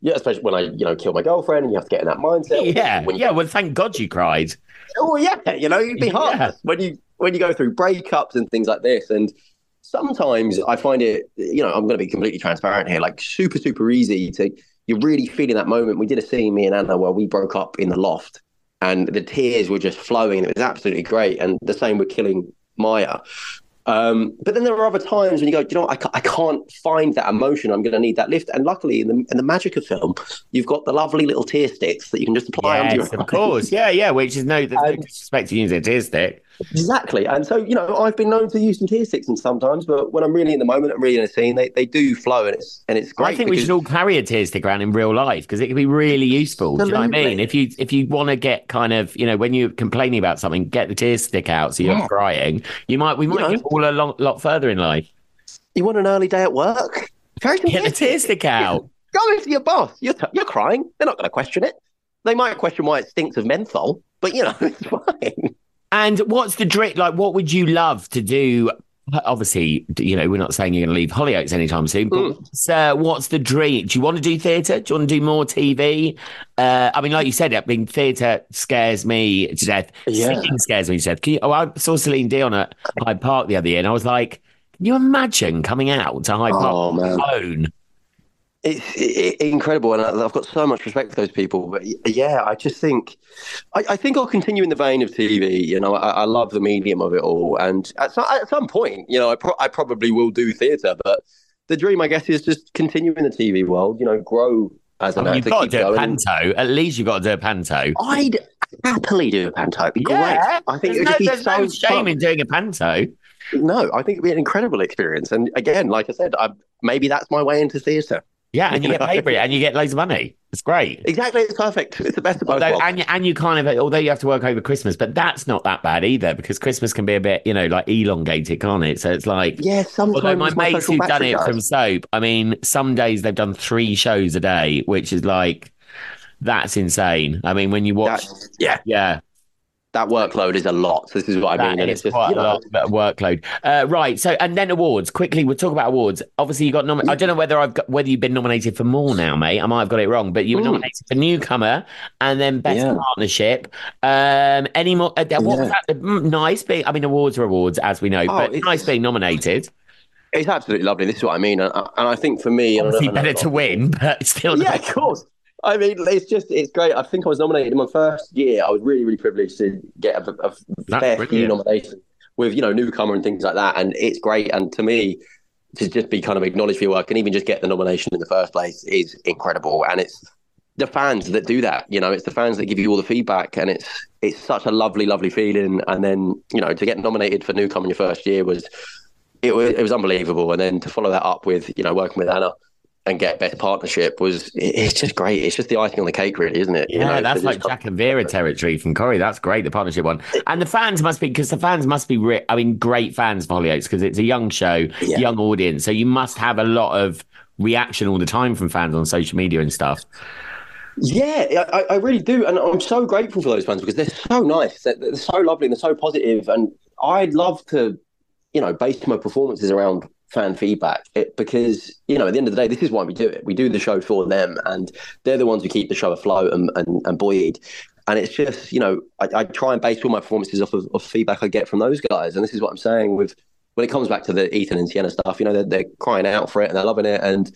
yeah, especially when I, you know, kill my girlfriend, and you have to get in that mindset. Yeah, yeah. Well, thank God you cried. Oh yeah, you know, you'd be hard Yeah. when you when you go through breakups and things like this. And sometimes I find it, you know, I'm going to be completely transparent here, like super super easy to. You're really feeling that moment. We did a scene, me and Anna, where we broke up in the loft, and the tears were just flowing, and it was absolutely great. And the same with killing Maya. Um, but then there are other times when you go, you know, what? I, ca- I can't find that emotion. I'm going to need that lift. And luckily, in the in the magic of film, you've got the lovely little tear sticks that you can just apply onto Yes, your of course. Yeah, yeah. Which is no, there's no disrespect to using a tear stick. Exactly. And so, you know, I've been known to use some tear sticks and sometimes, but when I'm really in the moment, I'm really in a scene, they, they do flow and it's and it's great. I think we should all carry a tear stick around in real life because it can be really useful. Do you know what I mean? If you if you want to get kind of you know when you're complaining about something, get the tear stick out so you're Yeah. crying. You might we might know. get all a lot, lot further in life. you want an early day at work? Carry Get the tear stick out. Go into your boss. You're, t- you're crying. They're not going to question it. They might question why it stinks of menthol, but you know, it's fine. And what's the dream? Like, what would you love to do? Obviously, you know, we're not saying you're going to leave Hollyoaks anytime soon, but Mm. what's, uh, what's the dream? Do you want to do theatre? Do you want to do more TV? Uh, I mean, like you said, I mean, theatre scares me to death. Yeah. Singing scares me to death. Can you, oh, I saw Celine Dion at Hyde Park the other year, and I was like, can you imagine coming out to Hyde Park Oh, alone? It's i i- incredible, and I've got so much respect for those people. But yeah, I just think, I, I think I'll continue in the vein of TV. You know, I, I love the medium of it all, and at some, at some point, you know, I, pro- I probably will do theatre. But the dream, I guess, is just continue in the TV world. You know, grow as I an mean, you've got to do a panto. At least you've got to do a panto. I'd happily do a panto. It'd be Yeah, great. I think there's it would no, be there's so no shame fun. in doing a panto. No, I think it'd be an incredible experience. And again, like I said, I, maybe that's my way into theatre. Yeah, and you You get paid for it, and you get loads of money. It's great. Exactly, it's perfect. It's the best of both Although, and, you- and you kind of, although you have to work over Christmas, but that's not that bad either because Christmas can be a bit, you know, like elongated, can't it? So it's like, yeah, sometimes although my mates who've done it does. from soap, I mean, some days they've done three shows a day, which is like, that's insane. I mean, when you watch, yeah, yeah, that workload is a lot. So this is what I that mean. And it's just, quite you a lot of workload. Uh, right. So, and then awards. Quickly, we'll talk about awards. Obviously, you got nominated. I don't know whether I've got whether you've been nominated for more now, mate. I might have got it wrong, but you were Mm. nominated for newcomer and then best Yeah. partnership. Um, any more? Uh, what was Yeah. that? Mm, Nice being. I mean, awards are awards, as we know, Oh, but it's- nice being nominated. it's absolutely lovely. This is what I mean. And, and I think for me, and I Obviously, don't- I better know- to win, but still. yeah, nice. of course. I mean, it's just, it's great. I think I was nominated in my first year. I was really, really privileged to get a, a fair few brilliant. nominations with, you know, newcomer and things like that. And it's great. And to me, to just be kind of acknowledged for your work and even just get the nomination in the first place is incredible. And it's the fans that do that. You know, it's the fans that give you all the feedback, and it's it's such a lovely, lovely feeling. And then, you know, to get nominated for newcomer in your first year was it was it was unbelievable. And then to follow that up with, you know, working with Anna and get best partnership was it's just great. It's just the icing on the cake, really, isn't it? You Yeah, know, that's like Jack and Vera territory from Corrie. That's great, the partnership one. And the fans must be, because the fans must be, ri- I mean, great fans for Hollyoaks because it's a young show, Yeah. young audience. So you must have a lot of reaction all the time from fans on social media and stuff. Yeah, I, I really do, and I'm so grateful for those fans because they're so nice, they're, they're so lovely, and they're so positive. And I'd love to, you know, base my performances around fan feedback it, because you know, at the end of the day, this is why we do it. We do the show for them, and they're the ones who keep the show afloat and and, and buoyed. And it's just, you know, I, I try and base all my performances off of, of feedback I get from those guys. And this is what I'm saying with when it comes back to the Ethan and Sienna stuff. You know, they're, they're crying out for it and they're loving it, and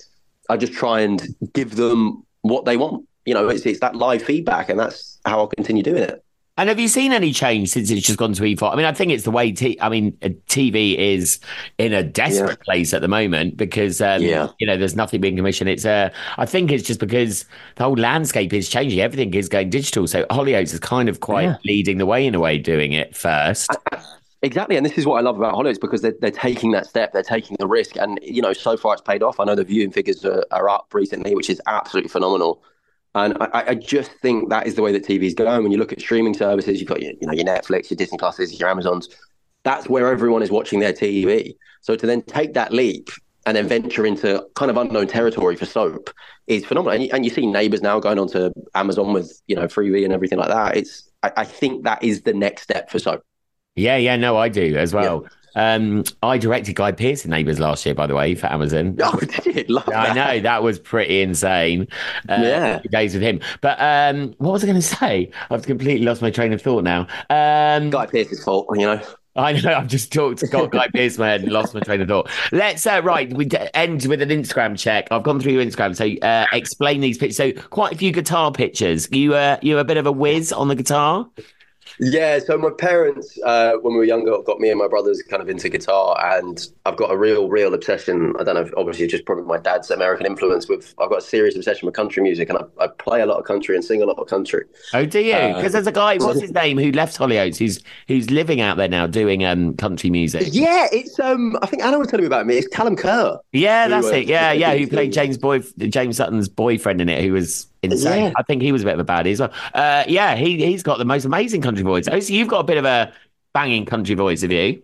I just try and give them what they want. You know, it's, it's that live feedback, and that's how I'll continue doing it. And have you seen any change since it's just gone to E4? I mean, I think it's the way, t- I mean, uh, TV is in a desperate place at the moment because, um, Yeah. you know, there's nothing being commissioned. It's, uh, I think it's just because the whole landscape is changing. Everything is going digital. So Hollyoaks is kind of quite Yeah. leading the way in a way, doing it first. Exactly, and this is what I love about Hollyoaks because they're, they're taking that step, they're taking the risk, and you know, so far it's paid off. I know the viewing figures are, are up recently, which is absolutely phenomenal. And I, I just think that is the way that TV is going. When you look at streaming services, you've got your, you know your Netflix, your Disney Pluses, your Amazons. That's where everyone is watching their TV. So to then take that leap and then venture into kind of unknown territory for soap is phenomenal. And you, and you see Neighbours now going onto Amazon with you know Freevee and everything like that. It's I, I think that is the next step for soap. Yeah, yeah, no, I do as well. Um, I directed Guy Pearce in Neighbours last year, by the way, for Amazon. Oh, did love I that. know that was pretty insane. Uh, Yeah. days with him. But um, what was I going to say? I've completely lost my train of thought now. Um, Guy Pearce's fault, you know. I know I've just talked got Guy Pearce my head and lost my train of thought. Let's uh, right. We d- end with an Instagram check. I've gone through your Instagram, so uh, explain these pictures. So quite a few guitar pictures. You uh, you a bit of a whiz on the guitar. Yeah, so my parents, uh, when we were younger, got me and my brothers kind of into guitar, and I've got a real, real obsession. I don't know, obviously, just probably my dad's American influence. With I've got a serious obsession with country music, and I, I play a lot of country and sing a lot of country. Oh, do you? Uh, Because there's a guy. What's his name? Who left Hollyoaks? Who's who's living out there now doing um country music. Yeah, it's um. I think Anna was telling me about me. It's Callum Kerr. Yeah, that's uh, it. Yeah, yeah. Who who- played James Boy, James Sutton's boyfriend in it? Who was insane. Yeah. I think he was a bit of a baddie as well. Uh, yeah, he he's got the most amazing country voice. Oh, so you've got a bit of a banging country voice, have you?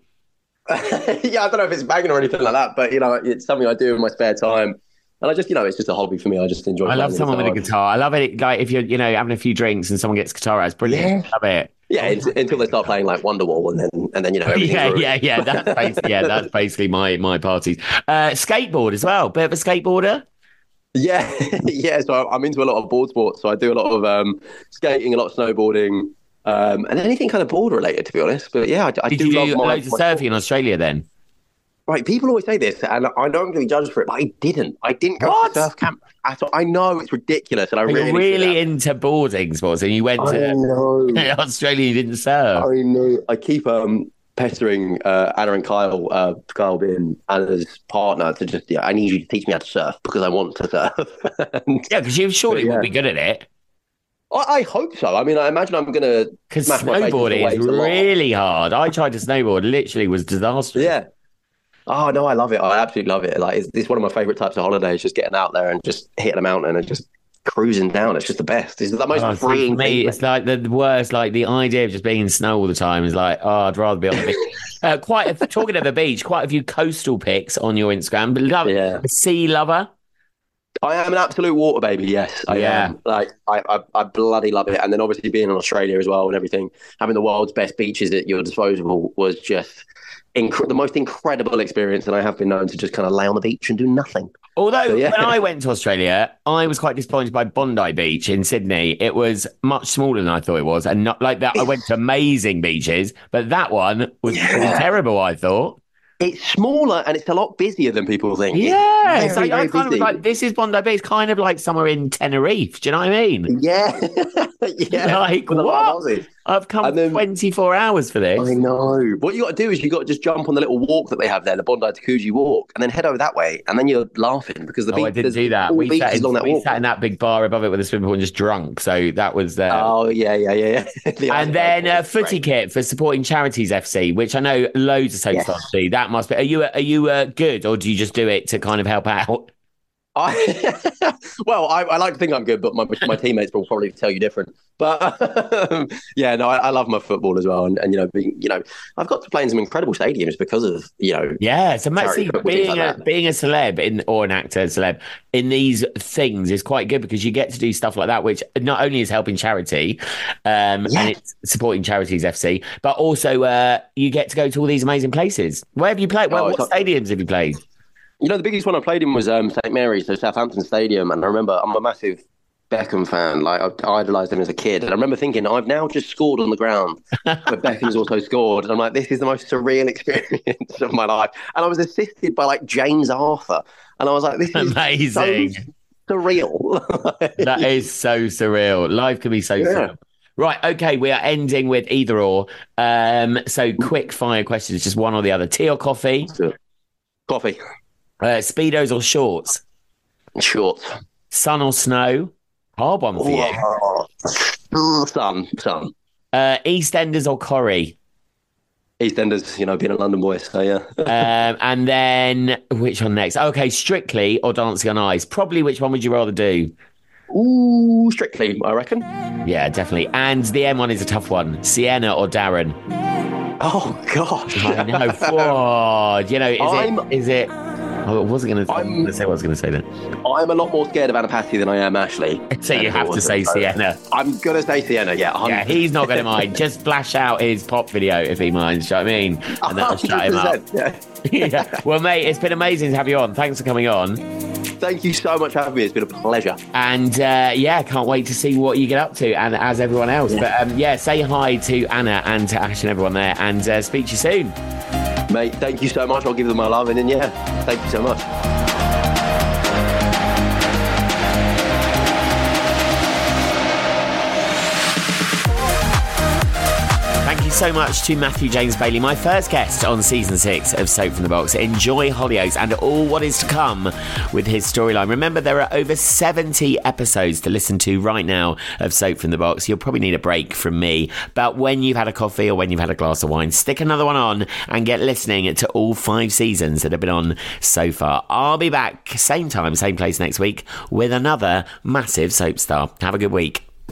yeah, I don't know if it's banging or anything like that, but you know, it's something I do in my spare time, and I just, you know, it's just a hobby for me. I just enjoy. I love someone with a guitar. I love it. Like if you're, you know, having a few drinks and someone gets guitar out, it's brilliant. Yeah. Love it. Yeah, until, until they start playing like Wonderwall, and then and then you know. Yeah, yeah, yeah. That's basically, yeah, that's basically my my parties. Uh, skateboard as well. Bit of a skateboarder. Yeah, yeah. So I'm into a lot of board sports. So I do a lot of um, skating, a lot of snowboarding, um, and anything kind of board related, to be honest. But yeah, I, I Did do you love do my, loads of my- surfing in Australia then? Right, people always say this, and I know I'm going to be judged for it, but I didn't. I didn't go What? to surf camp I thought I know it's ridiculous, and I But really, really into boarding sports, and you went I to know. Australia. You didn't surf. I know. I keep um, pestering uh, Anna and Kyle, uh, Kyle being Anna's partner, to just yeah, I need you to teach me how to surf because I want to surf. and, Yeah, because you surely yeah. would be good at it. I, I hope so. I mean, I imagine I'm going to Because smash my face into the snowboarding is waves a lot. really hard. I tried to snowboard, literally was disastrous. Yeah. Oh no, I love it. I absolutely love it. Like it's, it's one of my favorite types of holidays. Just getting out there and just hitting a mountain and just cruising down. It's just the best. It's the most Oh, freeing for me, thing. it's like the worst. Like the idea of just being in snow all the time is like, oh, I'd rather be on the beach. uh, quite a, talking of the beach, quite a few coastal pics on your Instagram. But love, Yeah. sea lover. I am an absolute water baby. Yes, I Yeah. am. Like I, I, I bloody love it. And then obviously being in Australia as well and everything, having the world's best beaches at your disposal was just inc- the most incredible experience. And I have been known to just kind of lay on the beach and do nothing. Although So, yeah. when I went to Australia, I was quite disappointed by Bondi Beach in Sydney. It was much smaller than I thought it was, and not like that. I went to amazing beaches, but that one was Yeah. terrible. I thought. It's smaller and it's a lot busier than people think. Yeah, it's very, like, I very kind of was like, this is Bondi Beach, kind of like somewhere in Tenerife. Do you know what I mean? Yeah, yeah. Like, With of what? I've come then- 24 hours for this. I know. What you got to do is you got to just jump on the little walk that they have there, the Bondi to Coogee walk, and then head over that way, and then you're laughing because the Oh, beach, I didn't do that. We sat, in, that we walk. sat in that big bar above it with a swimming pool and just drunk. So that was uh, Oh yeah, yeah, yeah, yeah. The And then uh, footy kit for supporting charities FC, which I know loads of soap Yes. stars do. That must be. Are you are you uh, good, or do you just do it to kind of help out? I, well, I, I like to think I'm good, but my my teammates will probably tell you different. But um, yeah, no, I, I love my football as well, and, and you know, being, you know, I've got to play in some incredible stadiums because of you know, Yeah, Charity see, being like a being a celeb in or an actor celeb in these things is quite good because you get to do stuff like that, which not only is helping charity, um, Yeah. and it's supporting charities FC, but also uh, you get to go to all these amazing places. Where have you played? Where, Oh, what it's stadiums have you played? You know, the biggest one I played in was um, St Mary's, so Southampton Stadium, and I remember I'm a massive Beckham fan. Like I idolised him as a kid, and I remember thinking, I've now just scored on the ground, but Beckham's also scored, and I'm like, this is the most surreal experience of my life. And I was assisted by like James Arthur, and I was like, this is Amazing. so surreal. That is so surreal. Life can be so Yeah. surreal. Right. Okay. We are ending with either or. Um, so quick fire questions, just one or the other. Tea or coffee? Coffee, Uh, speedos or shorts? shorts, Sun or snow? Hard one for you. sun, sun. Uh, EastEnders or Corrie? EastEnders, you know, being a London boy, so yeah. Um, and then which one next? Okay, Strictly or Dancing on Ice? Probably which one would you rather do? Ooh, strictly, I reckon. Yeah, definitely. And the M one is a tough one. Sienna or Darren? Oh gosh, I know. Whoa, you know, is I'm- it? Is it? I wasn't going to. I'm going to say what I was going to say then. I'm a lot more scared of Anna Passey than I am Ashley. So you have to say Sienna. I'm gonna say Sienna. Yeah, Yeah, he's not going to mind. Just flash out his pop video if he minds. Do you know what I mean? And that'll shut him up. Yeah. yeah. Well, mate, it's been amazing to have you on. Thanks for coming on. Thank you so much for having me. It's been a pleasure. And uh, yeah, can't wait to see what you get up to, and as everyone else. But um, yeah, say hi to Anna and to Ash and everyone there, and uh, speak to you soon. Mate, thank you so much. I'll give them my love. And then, yeah, thank you so much. So much to Matthew James Bailey, my first guest on season six of Soap from the Box. Enjoy Hollyoaks and all what is to come with his storyline. Remember, there are over 70 episodes to listen to right now of Soap from the Box. You'll probably need a break from me, but when you've had a coffee or when you've had a glass of wine, stick another one on and get listening to all five seasons that have been on so far. I'll be back, same time, same place next week with another massive soap star. Have a good week.